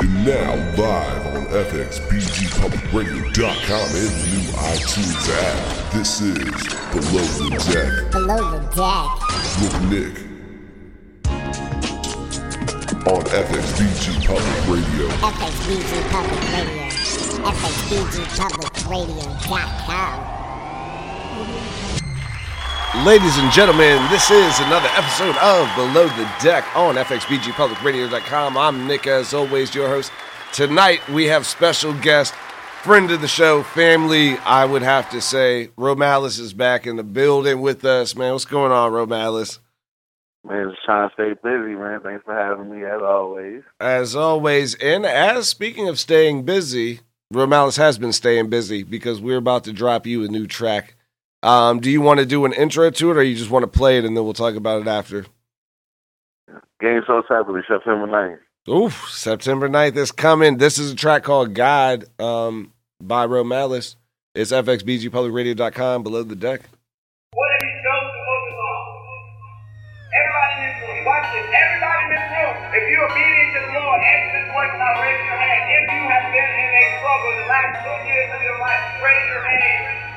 And now live on FXBGPublicRadio.com and the new iTunes app. This is Below the Deck Below the deck. with Nick on FXBG Public Radio. FXBG Public Radio. FXBGPublicRadio.com. Ladies and gentlemen, this is another episode of Below the Deck on FXBGPublicRadio.com. I'm Nick, as always, your host. Tonight we have special guest, friend of the show, family, I would have to say. Romelis is back in the building with us, man. What's going on, Romelis? Man, just trying to stay busy, man. Thanks for having me as always. As always, and as speaking of staying busy, Romelis has been staying busy because we're about to drop you a new track. Um, do you want to do an intro to it, or you just want to play it and then we'll talk about it after? Game Sold Separately, September 9th. Oof, September 9th is coming. This is a track called God um, by Romelis. It's fxbgpublicradio.com below the deck. What have you chosen to focus on? Everybody in this room, watch this. Everybody in this room, if you're obedient to the Lord, answer this question now. Raise your hand. If you have been in a struggle the last two years of your life, raise your hand.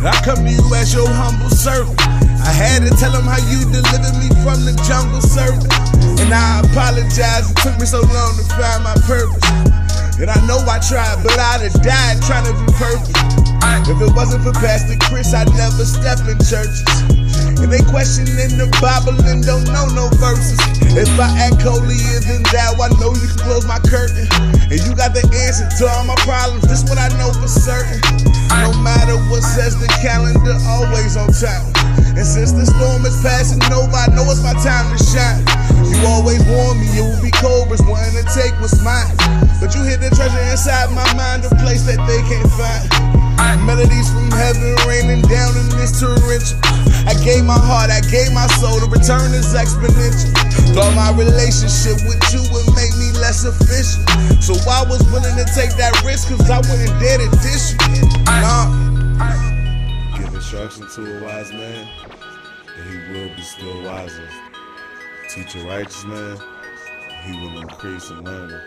I come to you as your humble servant. I had to tell him how you delivered me from the jungle servant. And I apologize, it took me so long to find my purpose. And I know I tried, but I'd have died trying to be perfect. If it wasn't for Pastor Chris, I'd never step in churches. And they questioning the Bible and don't know no verses. If I act holier than thou, I know you can close my curtain. And you got the answer to all my problems. This what I know for certain. No matter what says the calendar, always on time. And since the storm is passing over, I know it's my time to shine. You always warn me it will be cobras wanting to take what's mine. But you hid the treasure inside my mind, a place that they can't find. Melodies from heaven raining down in this torrential. I gave my heart, I gave my soul. The return is exponential. Thought my relationship with you would make me less official. So I was willing to take that risk, cause I wouldn't dare to dish you. Nah. Give instruction to a wise man, and he will be still wiser. Teach a righteous man, he will increase in learning.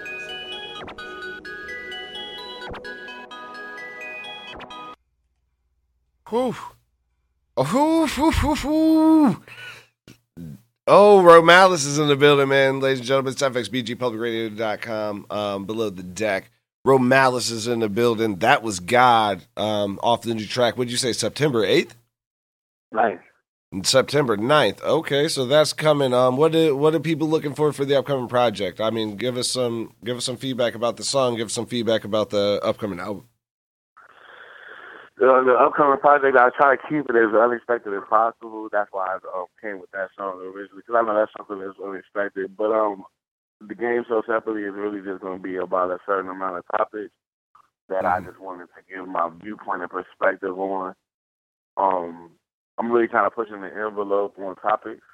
Whew. Oh, whew, whew, whew, whew. Oh, Romelis is in the building, man. Ladies and gentlemen, it's fxbgpublicradio.com um, below the deck. Romelis is in the building. That was God um, off the new track. What'd you say, September 8th? Nice. September 9th. Okay, so that's coming. Um, what are, what are people looking for for the upcoming project? I mean, give us some give us some feedback about the song. Give us some feedback about the upcoming album. The, the upcoming project, I try to keep it as unexpected as possible. That's why I um, came with that song originally, because I know that's something that's unexpected. But um, the game sold separately is really just going to be about a certain amount of topics that I just wanted to give my viewpoint and perspective on. Um, I'm really kind of pushing the envelope on topics.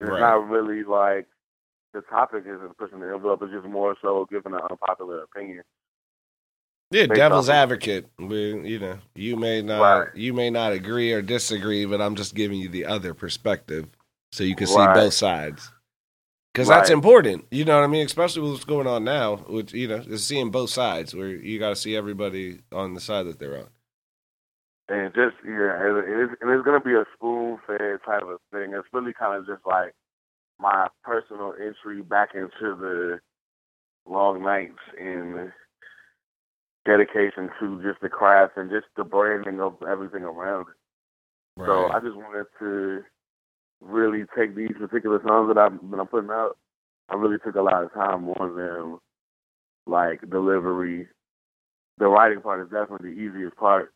It's Right. not really like the topic isn't pushing the envelope. It's just more so giving an unpopular opinion. Yeah, devil's advocate. We, you know, you may not Right. you may not agree or disagree, but I'm just giving you the other perspective so you can see Right. both sides. Because that's important. You know what I mean? Especially with what's going on now, which you know, is seeing both sides where you got to see everybody on the side that they're on. And just yeah, and it's, it's gonna be a spoon fed type of thing. It's really kind of just like my personal entry back into the long nights and dedication to just the craft and just the branding of everything around it. So I just wanted to really take these particular songs that I'm that I'm putting out. I really took a lot of time on them, like delivery. The writing part is definitely the easiest part.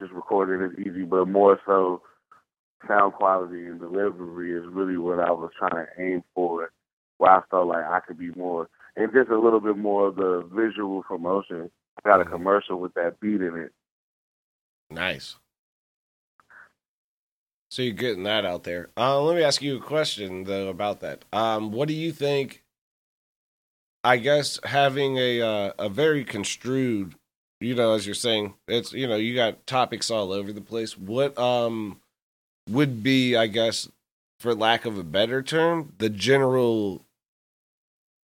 Just recording is easy, but more so sound quality and delivery is really what I was trying to aim for. Where I felt like I could be more, and just a little bit more of the visual promotion. Got a commercial with that beat in it. Nice. So you're getting that out there. Uh, let me ask you a question though about that. Um, what do you think? I guess having a uh, a very construed, you know, as you're saying, it's you know you got topics all over the place. What um would be, I guess, for lack of a better term, the general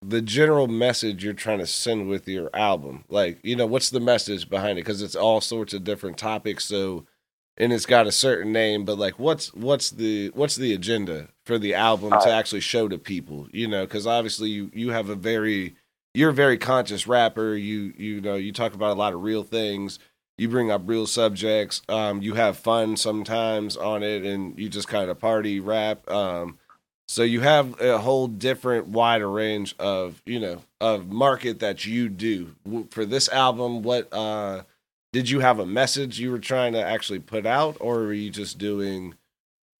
the general message you're trying to send with your album. Like, you know, what's the message behind it? Because it's all sorts of different topics. So, and it's got a certain name, but like, what's what's the what's the agenda for the album to actually show to people? You know, because obviously you you have a very you're a very conscious rapper. You you know you talk about a lot of real things. You bring up real subjects. Um, you have fun sometimes on it, and you just kind of party rap. Um, so you have a whole different wider range of you know of market that you do for this album. What uh, did you have a message you were trying to actually put out, or were you just doing?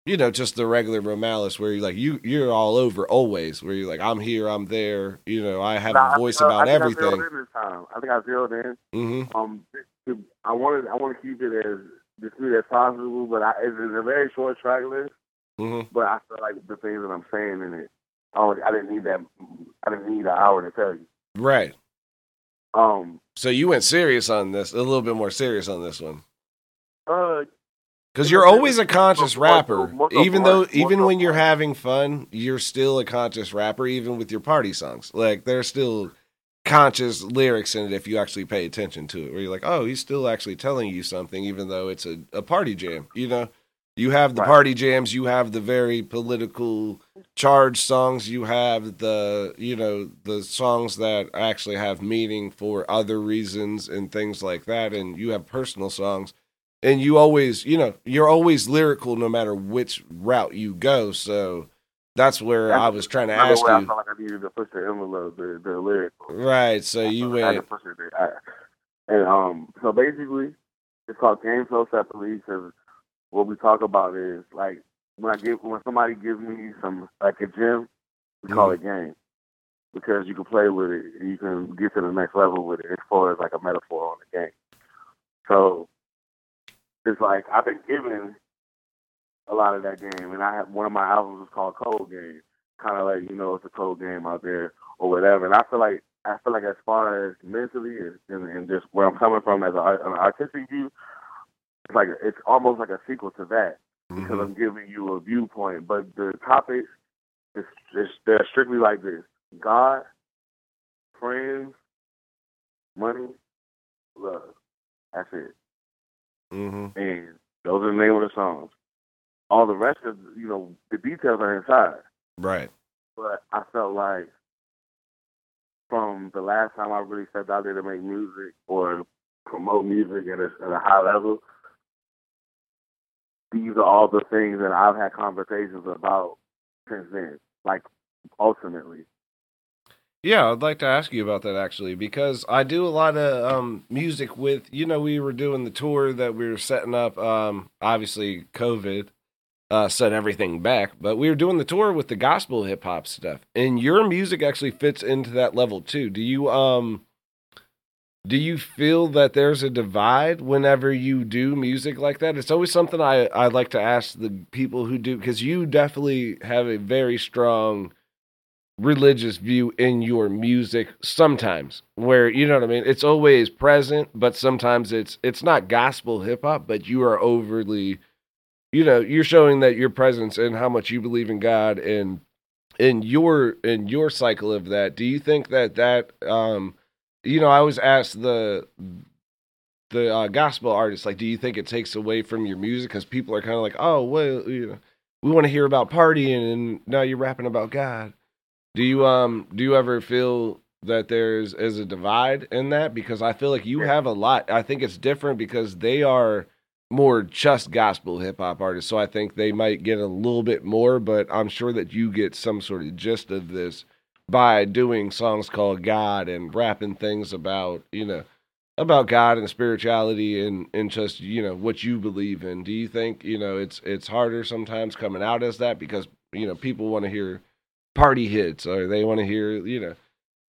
you know, just the regular Romelis where you're like you you're all over always. Where you're like I'm here, I'm there. You know, I have a voice I, about I think everything. I zeroed in this time. I think I zeroed in. Mm-hmm. Um, I wanted I want to keep it as discreet as possible, but I, it's, it's a very short track list. Mm-hmm. But I feel like the things that I'm saying in it, I, I didn't need that. I didn't need an hour to tell you. Right. Um, So you went serious on this, a little bit more serious on this one, uh, because you're always a conscious rapper. Even though, even when you're having fun, you're still a conscious rapper. Even with your party songs, like there's still conscious lyrics in it if you actually pay attention to it. Where you're like, oh, he's still actually telling you something, even though it's a, a party jam. You know, you have the Right. party jams, you have the very political charged songs, you have the you know the songs that actually have meaning for other reasons and things like that, and you have personal songs. And you always, you know, you're always lyrical no matter which route you go. So that's where That's I was trying to ask way I you. felt like I needed to push the envelope, the the. Right. So you I had to went. push it. I- and um, so basically, it's called game flow separately because what we talk about is like when I give when somebody gives me some like a gem, we call mm-hmm. it game because you can play with it and you can get to the next level with it as far as like a metaphor on the game. So it's like I've been given a lot of that game, and I have one of my albums is called Cold Game, kind of like you know it's a cold game out there or whatever. And I feel like I feel like as far as mentally and, and, and just where I'm coming from as a, an artistic view, it's like it's almost like a sequel to that because Mhm. I'm giving you a viewpoint. But the topics is, is they're strictly like this: God, friends, money, love. That's it. Mhm. And those are the name of the songs. All the rest of you know the details are inside. Right. But I felt like from the last time I really stepped out there to make music or promote music at a, at a high level, these are all the things that I've had conversations about since then. Like ultimately, Yeah, I'd like to ask you about that actually because I do a lot of um, music with. You know, we were doing the tour that we were setting up. Um, obviously, COVID uh, set everything back, but we were doing the tour with the gospel hip hop stuff, and your music actually fits into that level too. Do you um? Do you feel that there's a divide whenever you do music like that? It's always something I, I like to ask the people who do because you definitely have a very strong religious view in your music sometimes where you know what I mean it's always present but sometimes it's it's not gospel hip hop but you are overly you know you're showing that your presence and how much you believe in God and in your in your cycle of that do you think that that um you know I always ask the the uh, gospel artists like do you think it takes away from your music cuz people are kind of like oh well you know we want to hear about partying and now you're rapping about God do you um do you ever feel that there's is a divide in that? Because I feel like you have a lot. I think it's different because they are more just gospel hip hop artists. So I think they might get a little bit more, but I'm sure that you get some sort of gist of this by doing songs called God and rapping things about, you know, about God and spirituality and, and just, you know, what you believe in. Do you think, you know, it's it's harder sometimes coming out as that because, you know, people want to hear party hits or they want to hear you know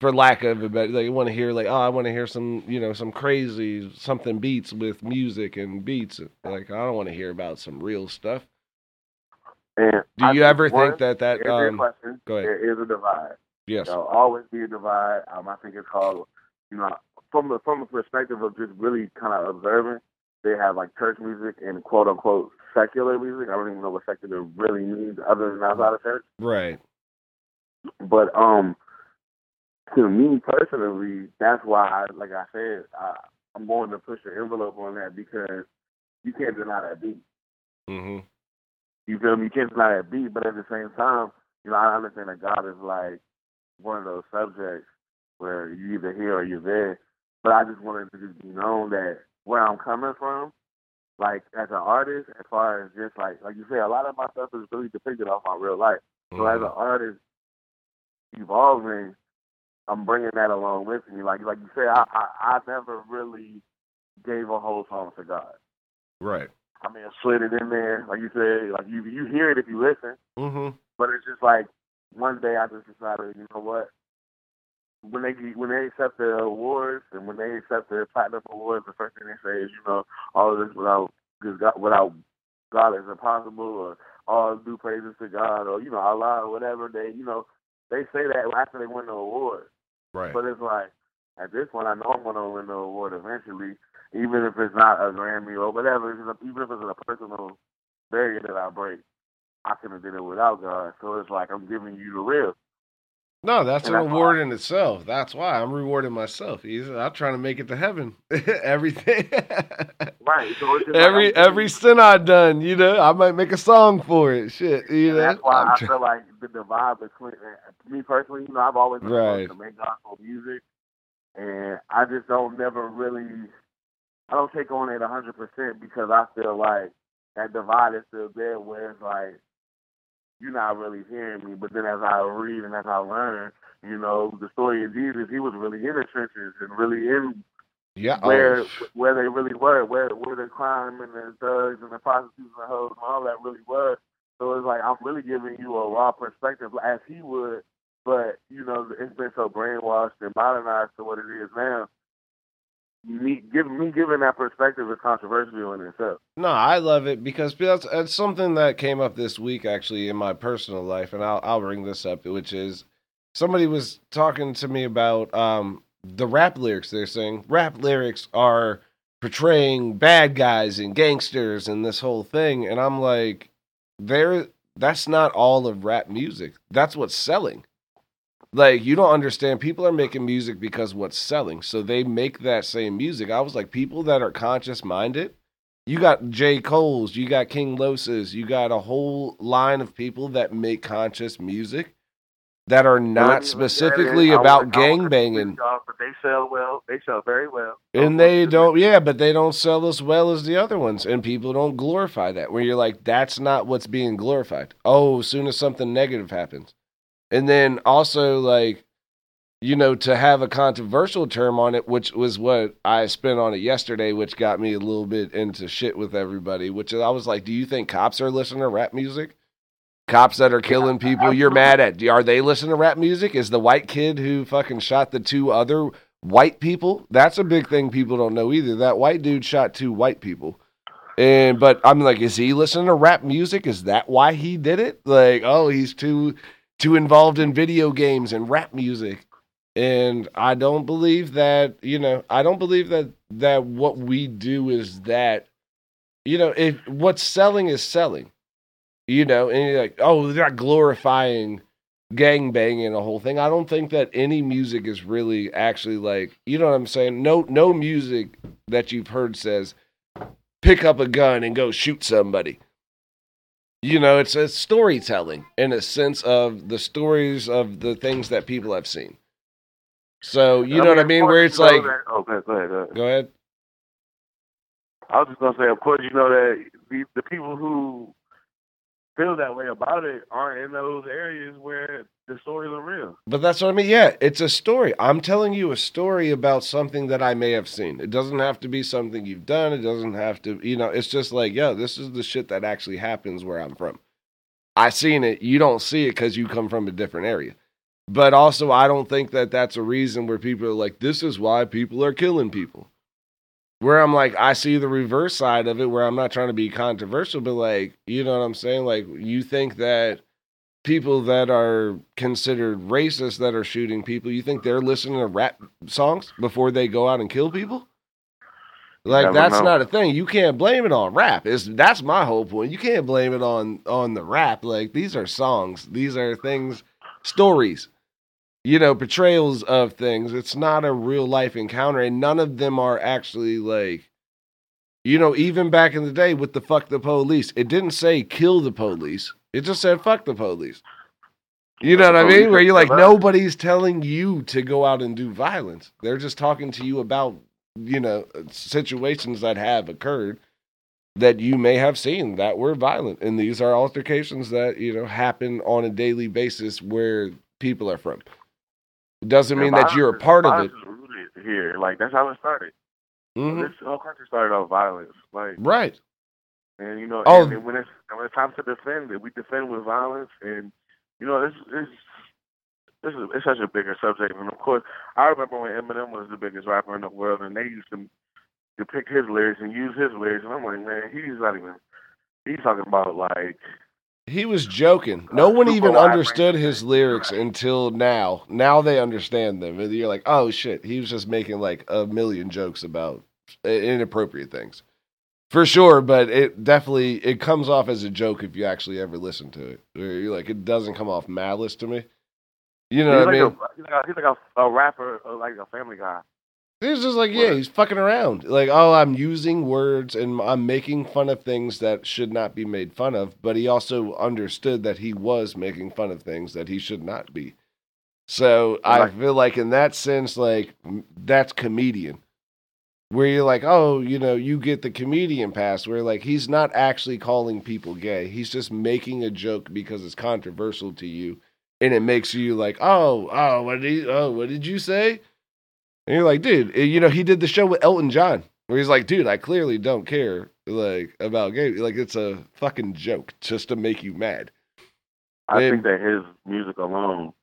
for lack of a better they want to hear like oh i want to hear some you know some crazy something beats with music and beats like i don't want to hear about some real stuff and do I you ever one, think that that to answer your um question, go ahead. there is a divide. Yes There'll always be a divide. Um, I think it's called, you know, from the from the perspective of just really kind of observing. they have like church music and quote unquote secular music. I don't even know what secular really means other than outside of church. Right. But um, to me personally, that's why, like I said, I, I'm going to push the envelope on that because you can't deny that beat. hmm You feel me? You can't deny that beat, but at the same time, you know, I understand that God is like one of those subjects where you either here or you're there. But I just wanted to just be known that where I'm coming from, like as an artist, as far as just like like you say, a lot of my stuff is really depicted off my real life. So as an artist evolving, I'm bringing that along with me. Like like you say, I, I I never really gave a whole song to God. Right. I mean, I slid it in there, like you said, like you you hear it if you listen. hmm But it's just like one day I just decided, you know what? When they when they accept the awards and when they accept the platinum awards, the first thing they say is, you know, all of this without God, without God is impossible, or all due praises to God, or you know Allah, or whatever. They you know they say that after they win the award. Right. But it's like at this point, I know I'm gonna win the award eventually, even if it's not a Grammy or whatever. Even if it's a personal barrier that I break, I couldn't have did it without God. So it's like I'm giving you the real. No, that's And an that's award in itself. That's why I'm rewarding myself. He's, I'm trying to make it to heaven. Everything. Right. So every like every sin I've done, you know, I might make a song for it. Shit, you And know. that's why I'm I feel like the divide between uh, me personally, you know, I've always been Right. to make gospel music, and I just don't never really, I don't take on it a hundred percent because I feel like that divide is still there, where it's like you're not really hearing me. But then as I read and as I learn, you know, the story of Jesus, he was really in the trenches and really in yeah. oh, where where they really were, where where the crime and the drugs and the prostitutes and the hoes and all that really was. So it's like I'm really giving you a raw perspective as he would, but you know it's been so brainwashed and modernized to what it is now. Me giving me giving that perspective is controversial in itself. No, I love it because that's, that's something that came up this week actually in my personal life, and I'll I'll bring this up, which is somebody was talking to me about um the rap lyrics. They're saying rap lyrics are portraying bad guys and gangsters and this whole thing, and I'm like, there. That's not all of rap music. That's what's selling. Like you don't understand. People are making music because what's selling, so they make that same music. I was like, people that are conscious minded you got J. Cole's, you got King Los's, you got a whole line of people that make conscious music that are not specifically about gang banging. but they sell well. They sell very well. And they don't, yeah, but they don't sell as well as the other ones. And people don't glorify that. Where you're like, that's not what's being glorified. Oh, as soon as something negative happens. And then also, like, you know, to have a controversial term on it, which was what I spent on it yesterday, which got me a little bit into shit with everybody, which I was like, do you think cops are listening to rap music? Cops that are killing people, you're mad at. Are they listening to rap music? Is the white kid who fucking shot the two other white people? That's a big thing people don't know either. That white dude shot two white people. And but I'm like, is he listening to rap music? Is that why he did it? Like, oh, he's too too involved in video games and rap music. And I don't believe that, you know, I don't believe that that what we do is that you know, if what's selling is selling. You know, and you're like, oh, they're not glorifying gang banging the whole thing. I don't think that any music is really actually like, you know what I'm saying? No no music that you've heard says pick up a gun and go shoot somebody. You know, it's a storytelling in a sense of the stories of the things that people have seen. So you know what I mean? Where it's like, go ahead, go ahead, go ahead. go ahead. I was just gonna say, of course, you know that the the people who feel that way about it aren't in those areas where the stories are real. But that's what I mean. Yeah, it's a story. I'm telling you a story about something that I may have seen. It doesn't have to be something you've done. It doesn't have to, you know, it's just like, yo, this is the shit that actually happens where I'm from. I seen it. You don't see it because you come from a different area. But also, I don't think that that's a reason where people are like, this is why people are killing people. Where I'm like, I see the reverse side of it where I'm not trying to be controversial, but like, you know what I'm saying? Like, you think that people that are considered racist that are shooting people, you think they're listening to rap songs before they go out and kill people? Like that's know. not a thing. You can't blame it on rap. It's that's my whole point. You can't blame it on on the rap. Like these are songs. These are things, stories. You know, portrayals of things. It's not a real life encounter, and none of them are actually like. You know, even back in the day with the fuck the police, it didn't say kill the police. It just said fuck the police. You know what I mean? Where you're like, and kill us. nobody's telling you to go out and do violence. They're just talking to you about, you know, situations that have occurred that you may have seen that were violent. And these are altercations that, you know, happen on a daily basis where people are from. It doesn't mean that you're a part of it. rooted here. Like that's how it started. Mhm. This whole country started off violence. Like Right. and you know, Oh. and when it's when it's time to defend it, we defend with violence. And you know, this this this is it's such a bigger subject. And of course, I remember when Eminem was the biggest rapper in the world, and they used to depict his lyrics and use his lyrics, and I'm like, man, he's not even. He's talking about like He was joking. No one even understood his lyrics until now. Now they understand them. And you're like, oh shit, he was just making like a million jokes about inappropriate things. For sure, but it definitely it comes off as a joke if you actually ever listen to it. You're like, it doesn't come off malice to me. You know he's what I like mean? a, he's like a, he's like a, a rapper, uh, like a Family Guy. He's just like, yeah, he's fucking around. Like, oh, I'm using words and I'm making fun of things that should not be made fun of. But he also understood that he was making fun of things that he should not be. So I feel like in that sense, like that's comedian. Where you're like, oh, you know, you get the comedian pass. Where like he's not actually calling people gay. He's just making a joke because it's controversial to you, and it makes you like, oh, oh, what did he, oh, what did you say? And you're like, dude, you know, he did the show with Elton John, where he's like, dude, I clearly don't care like about gay. Like it's a fucking joke just to make you mad. I And- think that his music alone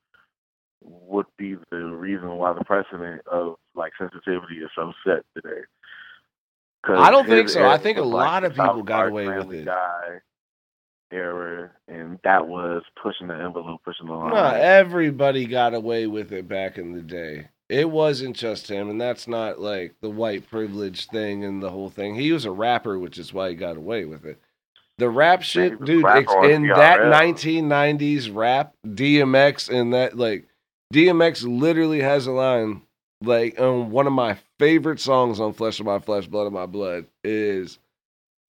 would be the reason why the precedent of like sensitivity is so set today. I don't think so. I think a lot the of people South got Park away with it. Guy era, and that was pushing the envelope, pushing the line. No, everybody got away with it back in the day. It wasn't just him, and that's not like the white privilege thing and the whole thing. He was a rapper, which is why he got away with it. The rap shit, dude, rapper ex- on in that 1990s rap, DMX and that, like, DMX literally has a line, like, on one of my favorite songs on Flesh of My Flesh, Blood of My Blood is,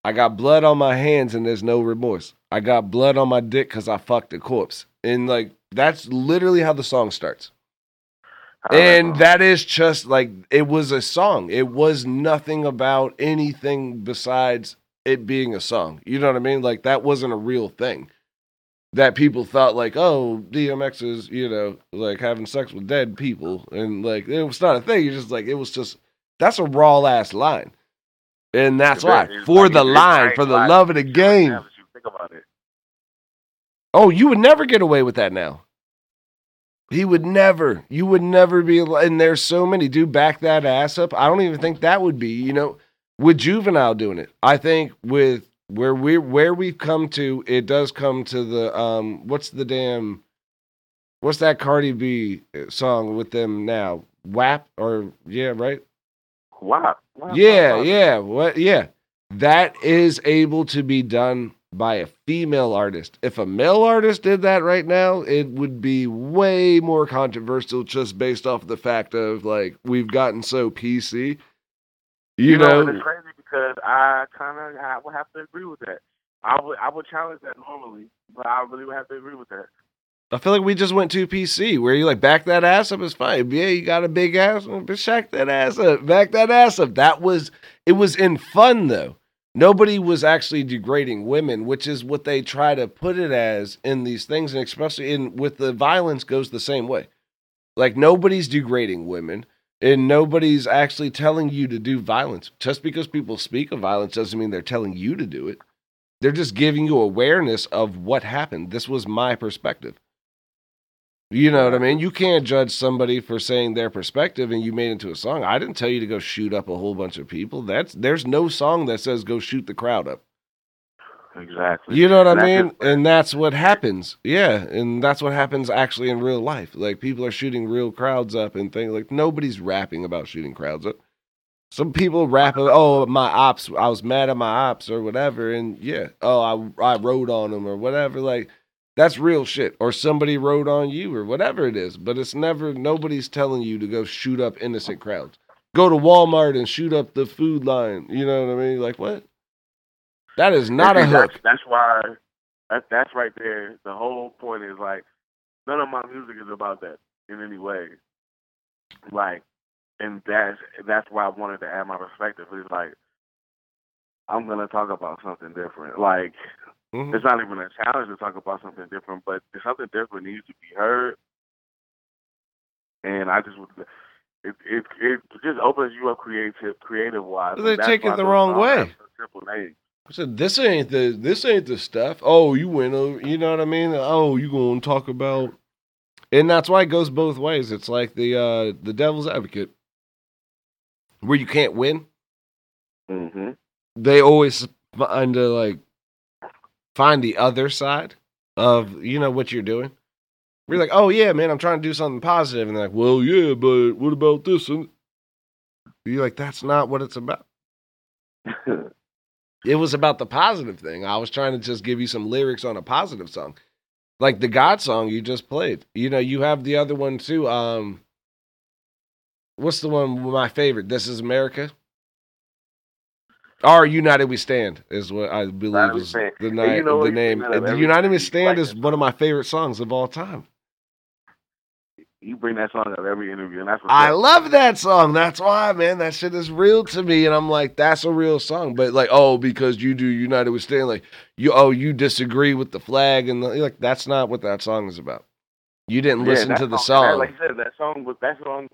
I got blood on my hands and there's no remorse. I got blood on my dick because I fucked a corpse. And, like, that's literally how the song starts. And know. that is just like it was a song. It was nothing about anything besides it being a song. You know what I mean? Like that wasn't a real thing. That people thought like, oh, DMX is, you know, like having sex with dead people. And like it was not a thing. It's just like it was just that's a raw ass line. And that's It why. It's For like- the it's line, for the love of the game. Now that you think about it. Oh, you would never get away with that now. He would never. You would never be. And there's so many. Dude, back that ass up. I don't even think that would be. You know, with juvenile doing it. I think with where we where we've come to, it does come to the um. What's the damn? What's that Cardi B song with them now? WAP or yeah, right? Wow. Wow. Yeah, Wow. yeah, what? Yeah, that is able to be done by a female artist. If a male artist did that right now, it would be way more controversial, just based off the fact of like we've gotten so PC. You, You, know, know, it's crazy because I kind of I would have to agree with that. I would I would challenge that normally, but I really would have to agree with that. I feel like we just went too PC, where you like back that ass up is fine. Yeah, you got a big ass, but shack that ass up, back that ass up. That was it was in fun though. Nobody was actually degrading women, which is what they try to put it as in these things, and especially in with the violence goes the same way. Like nobody's degrading women, and nobody's actually telling you to do violence. Just because people speak of violence doesn't mean they're telling you to do it. They're just giving you awareness of what happened. This was my perspective. You know what I mean? You can't judge somebody for saying their perspective and you made it into a song. I didn't tell you to go shoot up a whole bunch of people. That's there's no song that says go shoot the crowd up. Exactly. You know what And I mean? it. And that's what happens. Yeah, and that's what happens actually in real life. Like people are shooting real crowds up and things like nobody's rapping about shooting crowds up. Some people rap, oh, my ops, I was mad at my ops or whatever, and yeah, oh, I I rode on them or whatever. Like that's real shit. Or somebody rode on you or whatever it is. But it's never nobody's telling you to go shoot up innocent crowds. Go to Walmart and shoot up the food line. You know what I mean? Like what? That is not a hook. That's, why. That, that's right there. The whole point is like none of my music is about that in any way. Like, and that's that's why I wanted to add my perspective. It's like I'm gonna talk about something different. Like Mhm. it's not even a challenge to talk about something different, but if something different needs to be heard. And I just would, it it it just opens you up creative creative wise. They take it the wrong way. Simple name. I said, "This ain't the this ain't the stuff." Oh, you went over. You know what I mean? Oh, you gonna talk about? And that's why it goes both ways. It's like the uh the devil's advocate, where you can't win. Mm-hmm. They always find to like find the other side of you know what you're doing. We're like, "Oh yeah, man, I'm trying to do something and they're like, "Well, yeah, but what about this?" And you're like, "That's not what it's about." It was about the positive thing. I was trying to just give you some lyrics on a positive song. Like the God song you just played. You know, you have the other one too. Um what's the one my favorite? This is America. Our United We Stand is what I believe is the, ni- you know, the name. bring that up The United We Stand is one of my favorite songs of all time. you bring that song up every interview, and that's I love that song. That's why, man. That shit is real to me, and I'm like, that's a real song. But like, oh, because you do United We Stand, like you, oh, you disagree with the flag, and the, like that's not what that song is about. You didn't Yeah, listen to the that- song. like you said, that song was that song.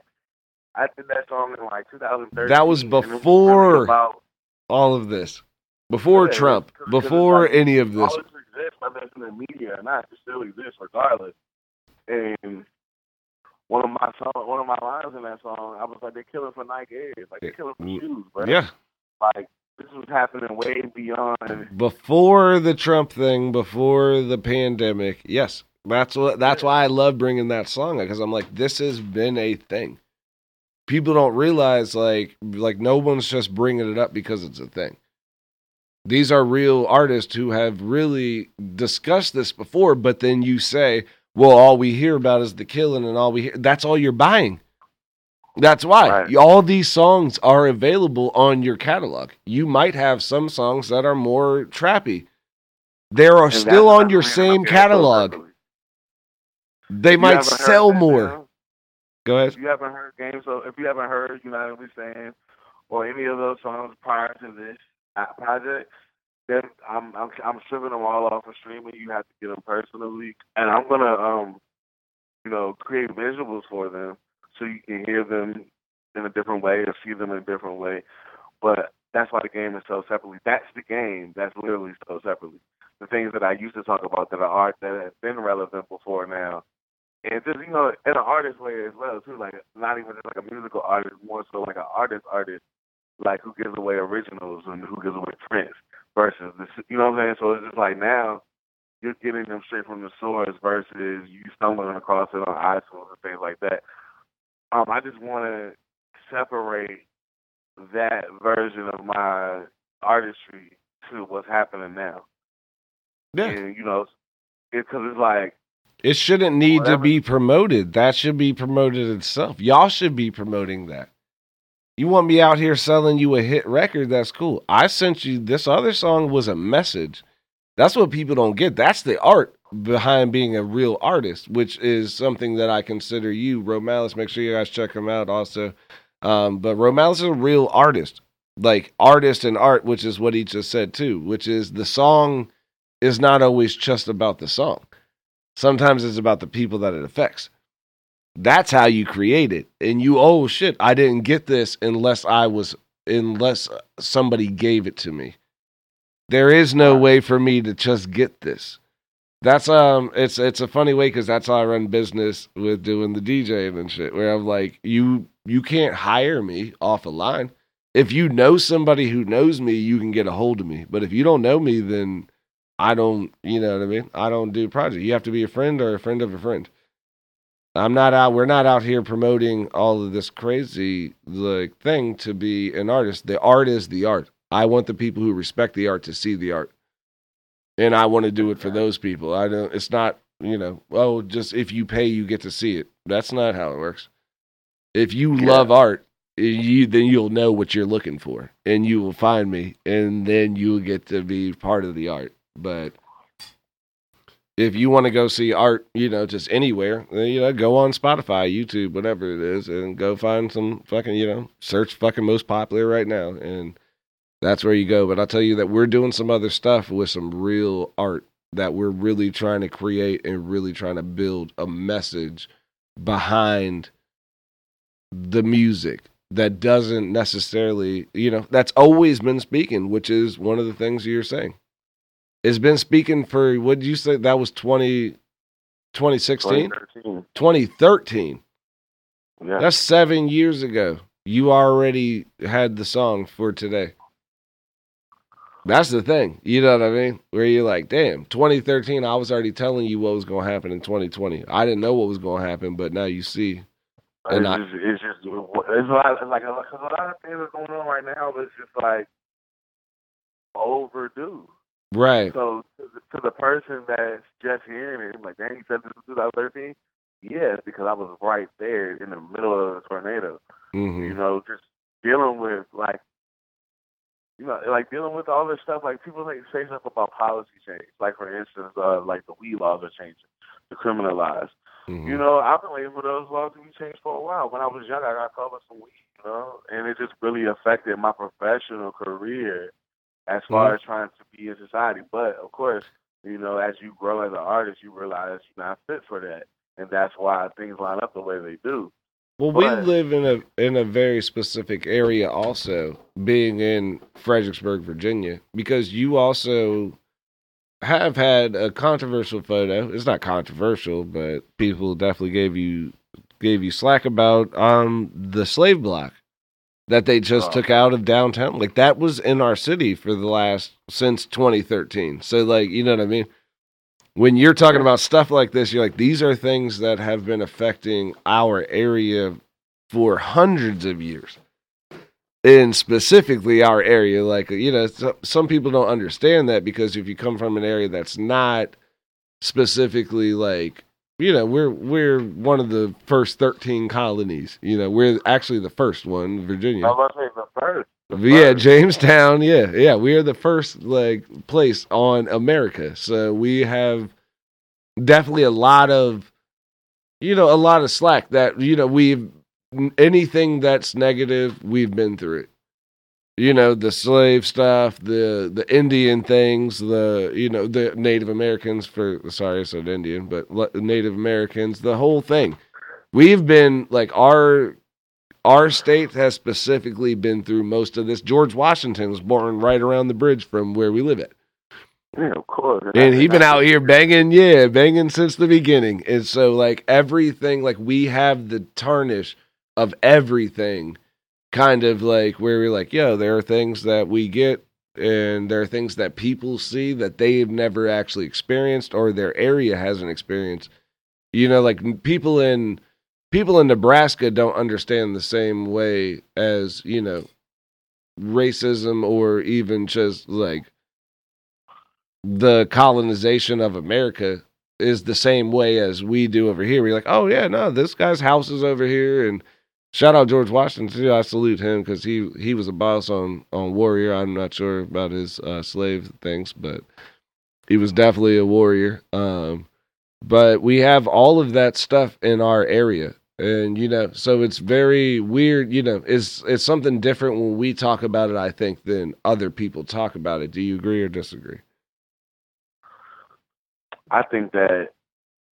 I did that song in like 2013. That was and it really before about All of this, before Yeah, Trump, it's before like, any of this. all this exists, whether in the media not, it still exists regardless. And one of my song, one of my lines in that song, I was like, "They're killing for Nike Airs, like they're killing for shoes, bro. Yeah, Like this was happening way beyond. before the Trump thing, before the pandemic. Yes, that's what. That's why I love bringing that song because I'm like, this has been a thing. People don't realize like like no one's just bringing it up because it's a thing. These are real artists who have really discussed this before, but then you say, "Well, all we hear about is the killing, and all we hear that's all you're buying." That's why Right. all these songs are available on your catalog. You might have some songs that are more trappy. They are and still on your same catalog. They might sell more. Go ahead. If you haven't heard Game, so if you haven't heard United We Stand or any of those songs prior to this uh, project, then I'm I'm I'm stripping them all off of streaming. You have to get them personally, and I'm gonna um, you know, create visuals for them so you can hear them in a different way or see them in a different way. But that's why the game is so separately. That's the game. That's literally so separately. The things that I used to talk about that are art that have been relevant before now and just you know, in an artist way as well too. Like not even just like a musical artist, more so like an artist artist, like who gives away originals and who gives away prints versus this. You know what I'm saying? So it's just like now you're getting them straight from the source versus you stumbling across it on iTunes and things like that. Um, I just want to separate that version of my artistry to what's happening now. Yeah. And you know, because it's like It shouldn't need to be promoted. That should be promoted itself. Y'all should be promoting that. You want me out here selling you a hit record? That's cool. I sent you this other song was a message. That's what people don't get. That's the art behind being a real artist, which is something that I consider you, Romelis. Make sure you guys check him out also. Um, but Romelis is a real artist, like artist and art, which is what he just said too, which is the song is not always just about the song. Sometimes it's about the people that it affects. That's how you create it. And you, oh shit, I didn't get this unless I was, unless somebody gave it to me. There is no way for me to just get this. That's um, it's it's a funny way because that's how I run business with doing the DJing and shit. Where I'm like, you you can't hire me off a line. If you know somebody who knows me, you can get a hold of me. But if you don't know me, then I don't, you know what I mean? I don't do project. You have to be a friend or a friend of a friend. I'm not out. We're not out here promoting all of this crazy like thing to be an artist. The art is the art. I want the people who respect the art to see the art, and I want to do it for those people. I don't. It's not you know. Oh, just if you pay, you get to see it. That's not how it works. If you Yeah. love art, eh, you then you'll know what you're looking for, and you will find me, and then you will get to be part of the art. But if you want to go see art, you know, just anywhere, you know, go on Spotify, YouTube, whatever it is, and go find some fucking, you know, search fucking most popular right now, and that's where you go. But I'll tell you that we're doing some other stuff with some real art that we're really trying to create and really trying to build a message behind the music that doesn't necessarily, you know, that's always been speaking, which is one of the things you're saying. It's been speaking for, what did you say? That was 20, 2016? 2013. 2013. Yeah. That's seven years ago. You already had the song for today. That's the thing. You know what I mean? Where you're like, damn, 2013, I was already telling you what was going to happen in 2020. I didn't know what was going to happen, but now you see. And it's, I- just, it's just it's a lot like a, a lot of things are going on right now, but it's just like overdue. Right. So to the, to the person that's just hearing it, like, dang, he said this was 2013. Yes, because I was right there in the middle of the tornado. hmm You know, just dealing with like, you know, like dealing with all this stuff. Like people like say stuff about policy change. Like for instance, uh, like the weed laws are changing, to criminalize. hmm You know, I've been waiting for those laws to be changed for a while. When I was young, I got caught with some weed, you know, and it just really affected my professional career as far as trying to be in society. But of course, you know, as you grow as an artist, you realize you're not fit for that, and that's why things line up the way they do. Well, we live in a in a very specific area, also being in Fredericksburg, Virginia, because you also have had a controversial photo. It's not controversial, but people definitely gave you gave you slack about um the slave block that they just Oh. took out of downtown. Like that was in our city for the last since 2013. So like, you know what I mean? When you're talking about stuff like this, you're like these are things that have been affecting our area for hundreds of years. And specifically our area like you know, some people don't understand that because if you come from an area that's not specifically like you know we're we're one of the first 13 colonies you know we're actually the first one virginia I was about to say the first. the yeah first. jamestown yeah yeah we are the first like place on america so we have definitely a lot of you know a lot of slack that you know we've anything that's negative we've been through it you know the slave stuff the the indian things the you know the native americans for sorry i said indian but native americans the whole thing we've been like our our state has specifically been through most of this george washington was born right around the bridge from where we live at Yeah, of course. and he's been out here banging, yeah, banging since the beginning. And so like everything, like we have the tarnish of everything kind of like where we're like, yo, there are things that we get and there are things that people see that they've never actually experienced or their area hasn't experienced. You know, like people in people in Nebraska don't understand the same way as, you know, racism or even just like the colonization of America is the same way as we do over here. We're like, oh yeah, no, this guy's house is over here, and shout out George Washington too. I salute him because he he was a boss on on warrior. I'm not sure about his uh, slave things, but he was definitely a warrior. Um, but we have all of that stuff in our area. And you know, so it's very weird. You know, it's it's something different when we talk about it. I think than other people talk about it. Do you agree or disagree? I think that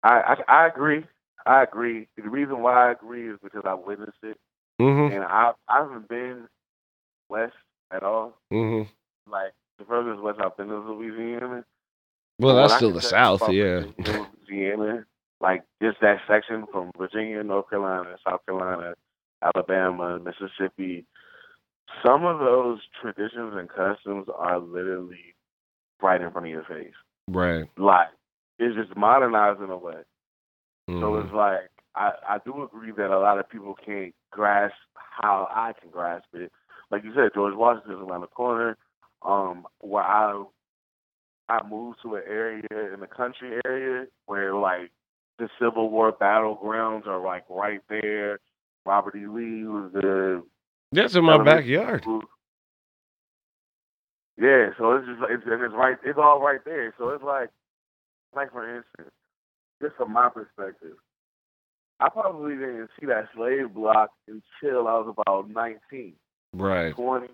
I, I I agree. I agree. The reason why I agree is because I witnessed it, Mm-hmm. and I I haven't been west at all. Mm-hmm. Like the furthest west I've been is Louisiana. Well, that's still the South, yeah. Louisiana, like just that section from Virginia, North Carolina, South Carolina, Alabama, Mississippi. Some of those traditions and customs are literally right in front of your face. Right. Like it's just modernized in a way. So Mhm. it's like I I do agree that a lot of people can't grasp how I can grasp it. Like you said, George Washington's around the corner. Um, where I I moved to an area in the country area where like the Civil War battlegrounds are like right there. Robert E. Lee was the That's in my backyard. school. Yeah, so it's just it's, it's right. It's all right there. So it's like, like for instance, just from my perspective, I probably didn't see that slave block until I was about 19, Right. 20,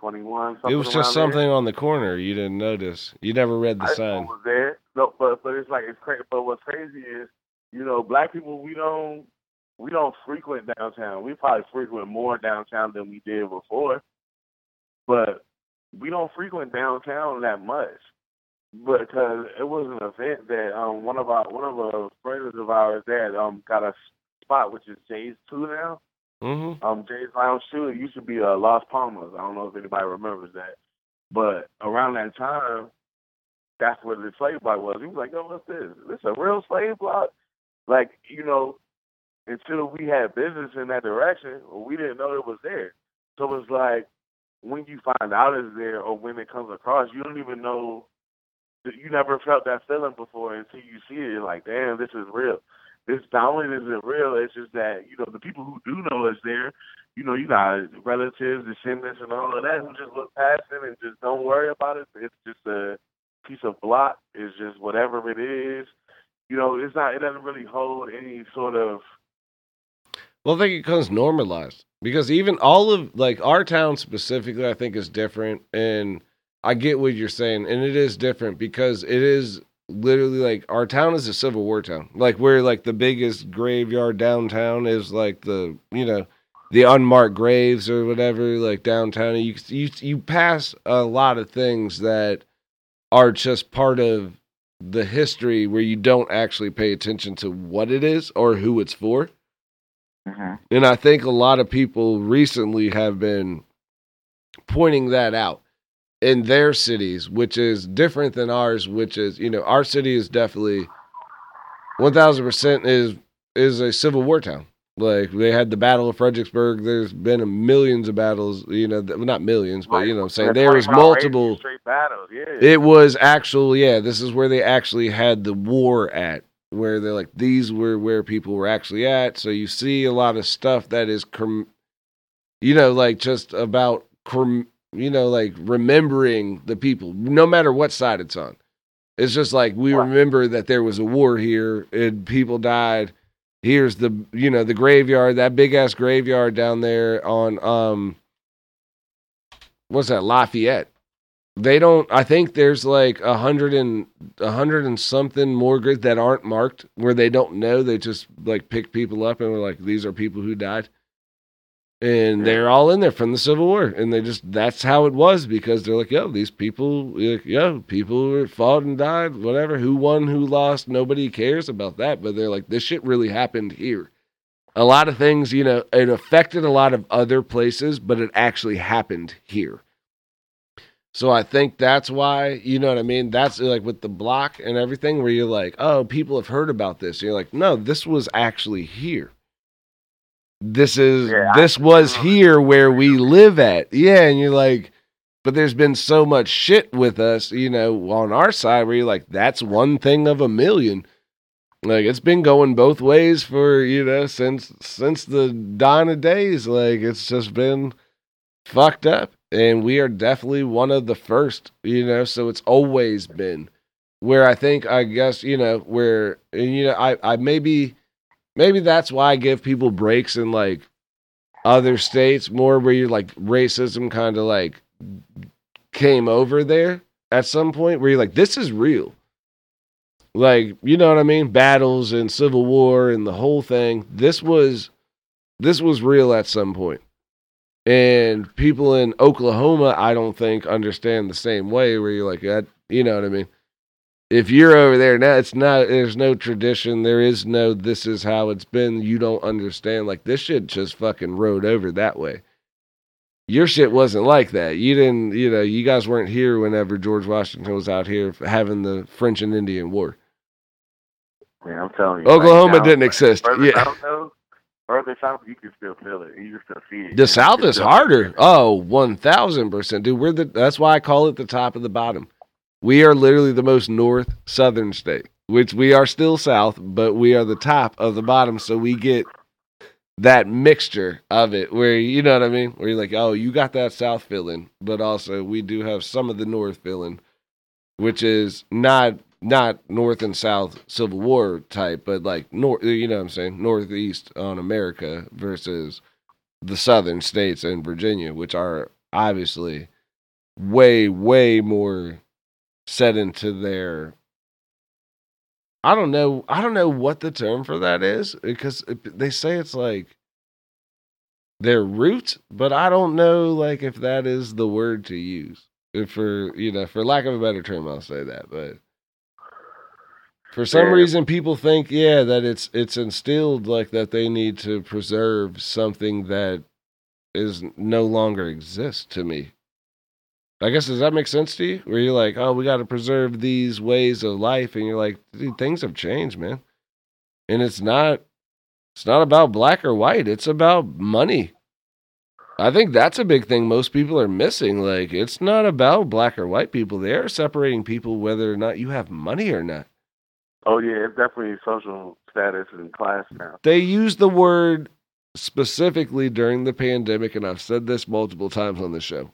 21. It was just around there. something on the corner you didn't notice. You never read the I sign. was there. No, but but it's like it's crazy. But what's crazy is, you know, black people we don't we don't frequent downtown. We probably frequent more downtown than we did before, but we don't frequent downtown that much. Because it was an event that um one of our one of our friends of ours that um got a spot which is Jay's Two now. Mm-hmm. Um, Jay's Lounge Two. It used to be uh, Las Palmas. I don't know if anybody remembers that, but around that time, that's where the slave block was. He was like, "Yo, what's this? This a real slave block?" Like, you know, until we had business in that direction, we didn't know it was there. So it's like when you find out it's there, or when it comes across, you don't even know. You never felt that feeling before until you see it. You're like, "Damn, this is real." This not only is it real, it's just that you know the people who do know it's there. You know, you got relatives, descendants, and all of that who just look past it and just don't worry about it. It's just a piece of block. It's just whatever it is. You know, it's not. It doesn't really hold any sort of. Well, I think it becomes normalized because even all of like our town specifically, I think is different, and I get what you're saying, and it is different because it is literally like our town is a Civil War town. Like we're like the biggest graveyard downtown is like the you know the unmarked graves or whatever like downtown. You you you pass a lot of things that are just part of the history where you don't actually pay attention to what it is or who it's for. Mm-hmm. And I think a lot of people recently have been pointing that out in their cities, which is different than ours, which is, you know, our city is definitely 1000% is is a Civil War town. Like they had the Battle of Fredericksburg. There's been a millions of battles, you know, well, not millions, but you know, what I'm saying Like, there was multiple battles. Yeah. it was actual, yeah. This is where they actually had the war at, where they're like these were where people were actually at. So you see a lot of stuff that is, you know, like just about, you know, like remembering the people, no matter what side it's on. It's just like we Right. remember that there was a war here and people died. Here's the, you know, the graveyard, that big ass graveyard down there on, um, what's that, Lafayette they don't i think there's like a hundred and a hundred and something more graves that aren't marked where they don't know they just like pick people up and we're like these are people who died and they're all in there from the civil war and they just that's how it was because they're like yo these people like, yo people fought and died whatever who won who lost nobody cares about that but they're like this shit really happened here a lot of things you know it affected a lot of other places but it actually happened here so I think that's why, you know what I mean? That's like with the block and everything where you're like, oh, people have heard about this. And you're like, no, this was actually here. This is Yeah, I- this was here where we live at. Yeah, and you're like, but there's been so much shit with us, you know, on our side where you're like, that's one thing of a million. Like it's been going both ways for, you know, since since the dawn of days. Like it's just been fucked up and we are definitely one of the first you know so it's always been where i think i guess you know where and, you know i i maybe maybe that's why i give people breaks in like other states more where you're like racism kind of like came over there at some point where you're like this is real like you know what i mean battles and civil war and the whole thing this was this was real at some point and people in Oklahoma, I don't think understand the same way. Where you're like, that, you know what I mean? If you're over there now, it's not. There's no tradition. There is no. This is how it's been. You don't understand. Like this shit just fucking rode over that way. Your shit wasn't like that. You didn't. You know, you guys weren't here whenever George Washington was out here having the French and Indian War. Yeah, I'm telling you. Oklahoma like, didn't down- exist. Yeah. though, further south, you can still feel it. You can still see it. The South is harder. Oh, one thousand percent, dude. We're the. That's why I call it the top of the bottom. We are literally the most north southern state, which we are still south, but we are the top of the bottom. So we get that mixture of it, where you know what I mean, where you're like, oh, you got that south feeling, but also we do have some of the north feeling, which is not not north and south civil war type, but like north. You know what I'm saying? Northeast on America versus the southern states and Virginia, which are obviously way, way more set into their. I don't know. I don't know what the term for that is because uh, they say it's like their root, but I don't know like if that is the word to use. If for you know, for lack of a better term, I'll say that. But for some Yeah. reason, people think yeah that it's it's instilled like that they need to preserve something that is no longer exists to me. I guess does that make sense to you? Where you're like, oh, we got to preserve these ways of life, and you're like, dude, things have changed, man. And it's not, it's not about black or white. It's about money. I think that's a big thing most people are missing. Like, it's not about black or white people. They are separating people whether or not you have money or not. Oh yeah, it's definitely social status and class now. They use the word specifically during the pandemic, and I've said this multiple times on the show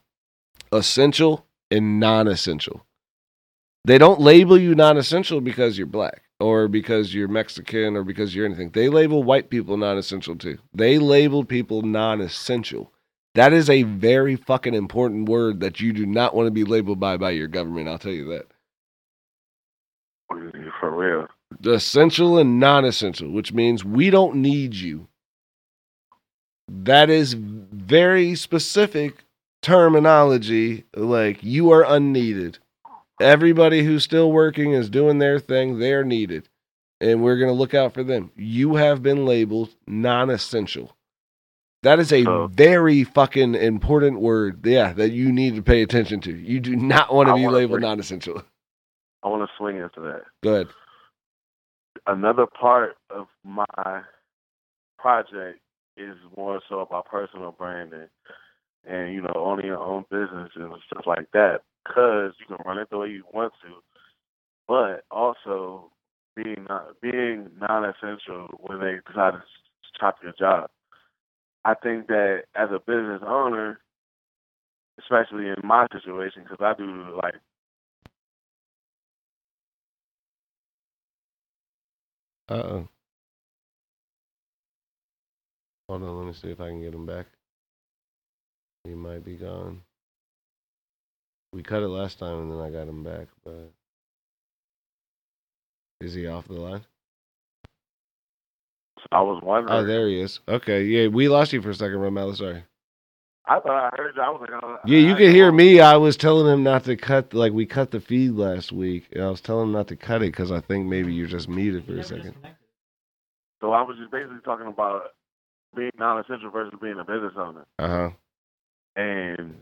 essential and non essential. They don't label you non essential because you're black or because you're Mexican or because you're anything. They label white people non essential too. They label people non essential. That is a very fucking important word that you do not want to be labeled by by your government. I'll tell you that. For real. essential and non-essential, which means we don't need you. That is very specific terminology. Like you are unneeded. Everybody who's still working is doing their thing. They're needed, and we're gonna look out for them. You have been labeled non-essential. That is a So- very fucking important word. Yeah, that you need to pay attention to. You do not want to I be labeled non-essential. I want to swing into that. Go ahead. Another part of my project is more so about personal branding and you know owning your own business and stuff like that because you can run it the way you want to, but also being not being non-essential when they decide to chop your job. I think that as a business owner, especially in my situation, because I do like Uh oh. Hold on, let me see if I can get him back. He might be gone. We cut it last time and then I got him back, but is he off the line? I was wondering. Oh, there he is. Okay, yeah, we lost you for a second, Romelis. Sorry. I thought I heard you. I was like, oh, Yeah, you I- can hear me. I was telling him not to cut. Like we cut the feed last week. and I was telling him not to cut it because I think maybe you're just muted for a second. So I was just basically talking about being non-essential versus being a business owner, Uh huh. And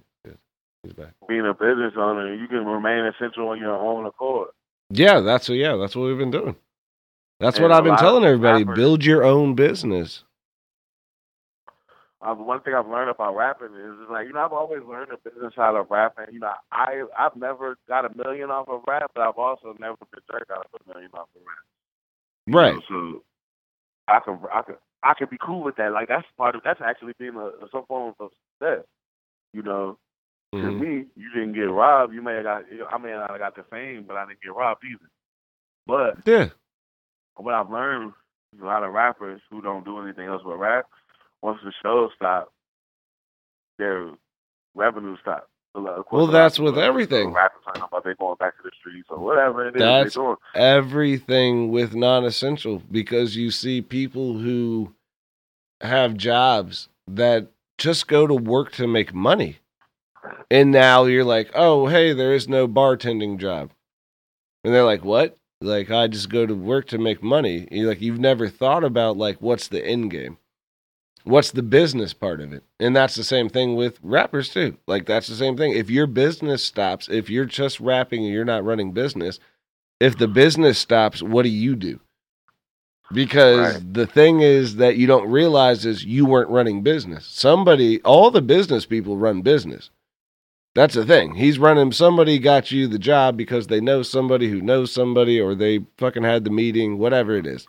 He's back. being a business owner, you can remain essential on your own accord. Yeah, that's what. Yeah, that's what we've been doing. That's what I've been telling everybody. rappers- Build your own business. Uh, one thing I've learned about rapping is, is like you know I've always learned the business side of rapping. You know I I've never got a million off of rap, but I've also never been jerked out of a million off of rap. You Right. know, so I can I can I can be cool with that. Like that's part of that's actually being a some form of success. You know, to Mhm. me, you didn't get robbed. You may have got I may not have got the fame, but I didn't get robbed either. But Yeah. what I've learned is a lot of rappers who don't do anything else but rap. Once the show stop, their revenue stops. So, like, of course, Well, that's with everything. Rappers talking about they going back to the streets or whatever it is That's- doing. Everything with non-essential because you see people who have jobs that just go to work to make money, and now you're like, oh, hey, there is no bartending job, and they're like, what? Like I just go to work to make money. Like you've never thought about like what's the end game. what's the business part of it? And that's the same thing with rappers too. Like that's the same thing. If your business stops, if you're just rapping and you're not running business, if the business stops, what do you do? Because Right. the thing is that you don't realize is you weren't running business. Somebody, all the business people run business. That's the thing. He's running. Somebody got you the job because they know somebody who knows somebody, or they fucking had the meeting, whatever it is.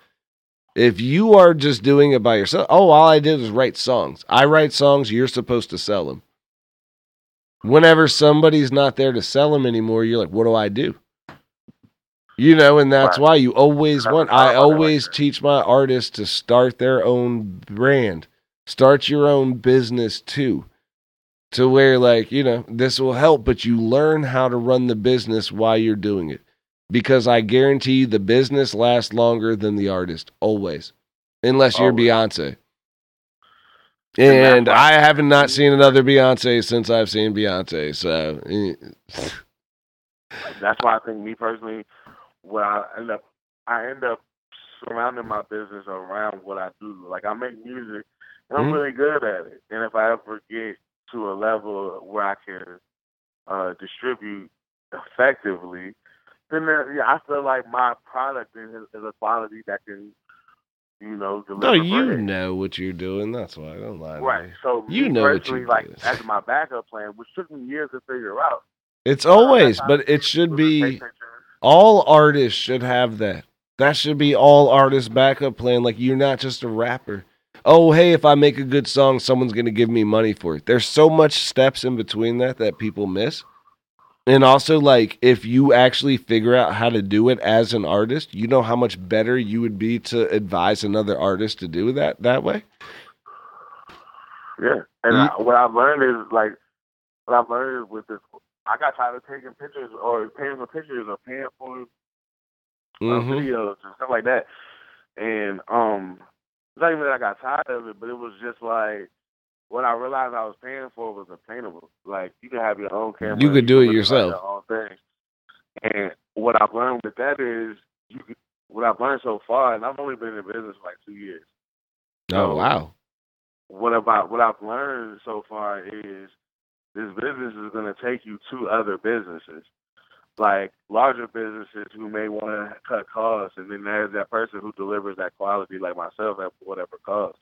If you are just doing it by yourself, oh, all I did was write songs. I write songs. You're supposed to sell them. Whenever somebody's not there to sell them anymore, you're like, what do I do? You know, and that's Right. why you always want. I always teach my artists to start their own brand, start your own business too, to where like you know this will help, but you learn how to run the business while you're doing it, because I guarantee the business lasts longer than the artist always, unless you're Always. Beyonce. And And I have not seen another Beyonce since I've seen Beyonce. So eh, That's why I think me personally, what I end up, I end up surrounding my business around what I do. Like I make music, and I'm Mhm. really good at it. And if I ever get to a level where I can uh, distribute effectively, then there, yeah, I feel like my product is, is a quality that can, you know, deliver. no, you bread. know what you're doing. That's why I don't lie. Right. So You know what personally, you like do. as my backup plan, which took me years to figure out. It's always, but it should be. All artists should have that. That should be all artists' backup plan. Like you're not just a rapper. Oh, hey, if I make a good song, someone's gonna give me money for it. There's so much steps in between that that people miss. And also, like, if you actually figure out how to do it as an artist, you know how much better you would be to advise another artist to do that that way. Yeah, and You- I, what I've learned is like what I've learned with this. I got tired of taking pictures or paying for pictures or paying for uh, hmm videos and stuff like that. And um, it's not even that I got tired of it, but it was just like what I realized I was paying for was obtainable. Like you can have your own camera, You could do it yourself. Your. And what I've learned with that is you could, what I've learned so far, and I've only been in business for like two years. Oh So, wow. what about what I've learned so far is this business is going to take you to other businesses, like larger businesses who may want to cut costs, and then there's that person who delivers that quality, like myself, at whatever cost.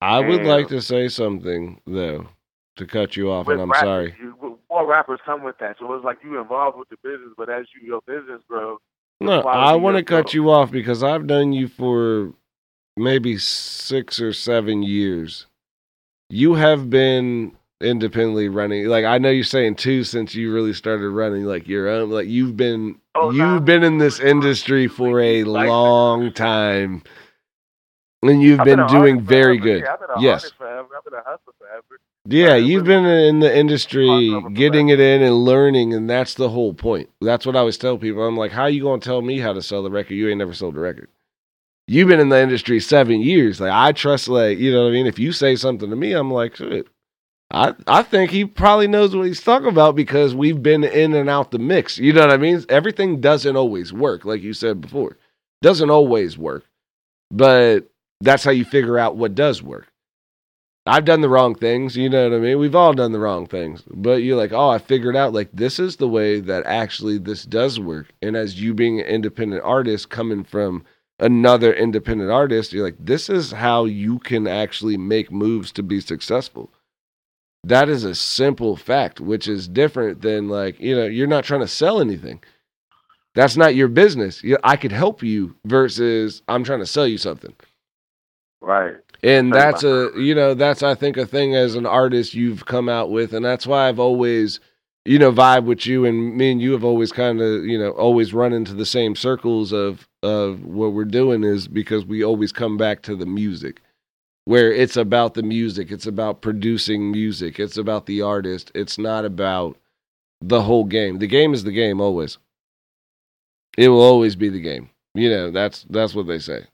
I would like to say something though, to cut you off, and I'm rappers, sorry. you- more rappers come with that, so it's like you involved with the business, but as you your business grows, No, I want to cut you off because I've known you for maybe six or seven years. You have been independently running. Like I know you're saying too, since you really started running like your own. Like you've been Oh, you've nah. been in this industry for a Like- long time, and you've I've been, an doing very good. Yeah, been Yes. artist. I've been a hustler forever. Yeah, you've been in the industry, getting it in and learning, and that's the whole point. That's what I always tell people. I'm like, how you gonna tell me how to sell the record? You ain't never sold a record. You've been in the industry seven years. Like I trust, like you know what I mean. If you say something to me, I'm like, shit. I I think he probably knows what he's talking about because we've been in and out the mix. You know what I mean? Everything doesn't always work, like you said before. Doesn't always work, but that's how you figure out what does work. I've done the wrong things, you know what I mean? We've all done the wrong things. But you're like, oh, I figured out like this is the way that actually this does work. And as you being an independent artist coming from another independent artist, you're like, this is how you can actually make moves to be successful. That is a simple fact, which is different than like, you know, you're not trying to sell anything. That's not your business. I could help you versus I'm trying to sell you something. Right. And that's a you know that's I think a thing as an artist you've come out with, and that's why I've always you know vibe with you, and me and you have always kind of you know always run into the same circles of of what we're doing is because we always come back to the music, where it's about the music, it's about producing music, it's about the artist, it's not about the whole game. The game is the game always. It will always be the game. You know that's that's what they say.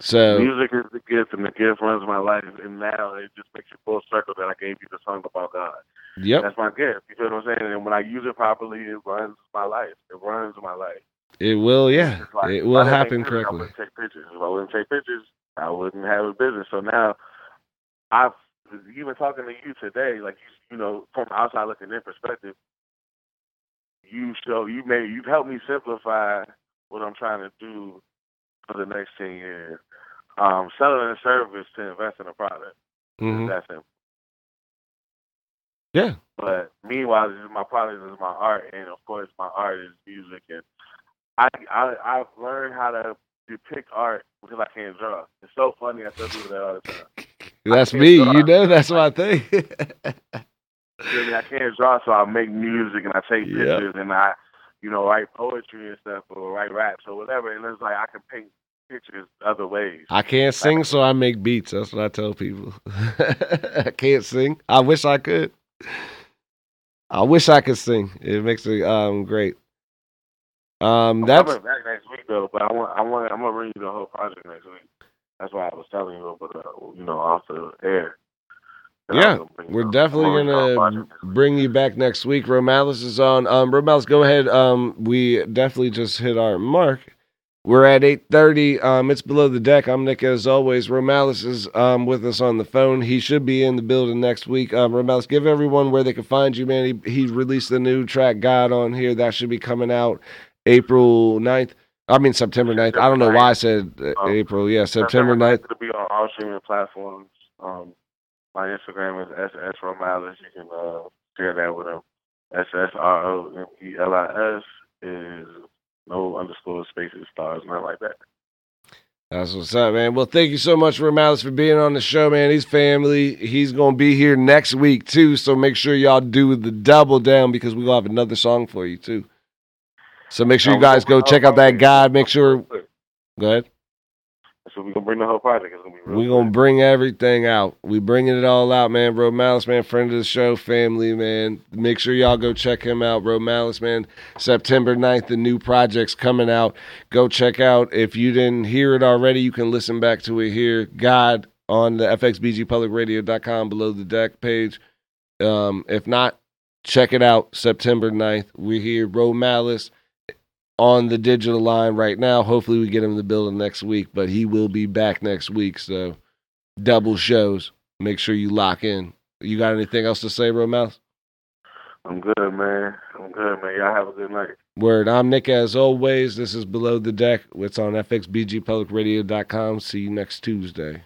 So Music is the gift, and the gift runs my life. And now it just makes you full circle that I gave you the song about God. yep. That's my gift. You feel what I'm saying? And when I use it properly, it runs my life. It runs my life. It will, yeah. Like, It will I didn't make happen music, I correctly. wouldn't take pictures. If I wouldn't take pictures, I wouldn't have a business. So now, I've even talking to you today, like you, you know, from outside looking in perspective, you show you made you've helped me simplify what I'm trying to do for the next ten years. Um, selling a service to invest in a product. Mhm. That's simple. Yeah. But meanwhile, this is my product is my art, and of course, my art is music. And I, I, I've learned how to depict art because I can't draw. It's so funny. I tell people that all the time. That's me. draw. You know, that's my thing. I can't draw, so I make music and I take Yep. pictures and I, you know, write poetry and stuff or write raps or whatever. And it's like I can paint pictures other ways. I can't sing, so I make beats. That's what I tell people. I can't sing. I wish I could. I wish I could sing. It makes it um great. Um, I'm that's back next week though, but I want, I want, I'm gonna bring you the whole project next week. That's why I was telling you, but uh, you know, off the air. yeah. gonna bring you We're definitely I'm bring you the whole gonna project next week. bring you back next week. Romelis is on. Um, Romelis, go ahead. Um, we definitely just hit our mark. We're at eight thirty. Um, it's below the deck. I'm Nick as always. Romelis is um with us on the phone. He should be in the building next week. Um, Romelis, give everyone where they can find you, man. He he released the new track God on here. That should be coming out April 9th. I mean September 9th. I don't know why I said Um, April. Yeah, September 9th. It'll be on all streaming platforms. Um, my Instagram is ss romelis. You can uh, share that with them. S S R O M E L I S is no underscore spaces stars, nothing like that. That's what's up, man. Well, thank you so much, Romelis, for being on the show, man. He's family. He's gonna be here next week too. So make sure y'all do the double down because we will have another song for you too. So make sure you guys go check out that guide. Make sure. Go ahead. So we're gonna bring the whole project. It's gonna be We're gonna bring everything out. We bringing it all out, man. Romelis, man, friend of the show, family, man. Make sure y'all go check him out, Romelis, man. September 9th, the new project's coming out. Go check out. If you didn't hear it already, you can listen back to it here. God on the fxbgpublicradio.com below the deck page. Um, if not, check it out. September 9th. We're here. Romelis on the digital line right now. Hopefully, we get him in the building next week, but he will be back next week. So, double shows. Make sure you lock in. You got anything else to say, Bro Mouse? I'm good, man. I'm good, man. Y'all have a good night. Word. I'm Nick as always. This is Below the Deck. It's on fxbgpublicradio.com. See you next Tuesday.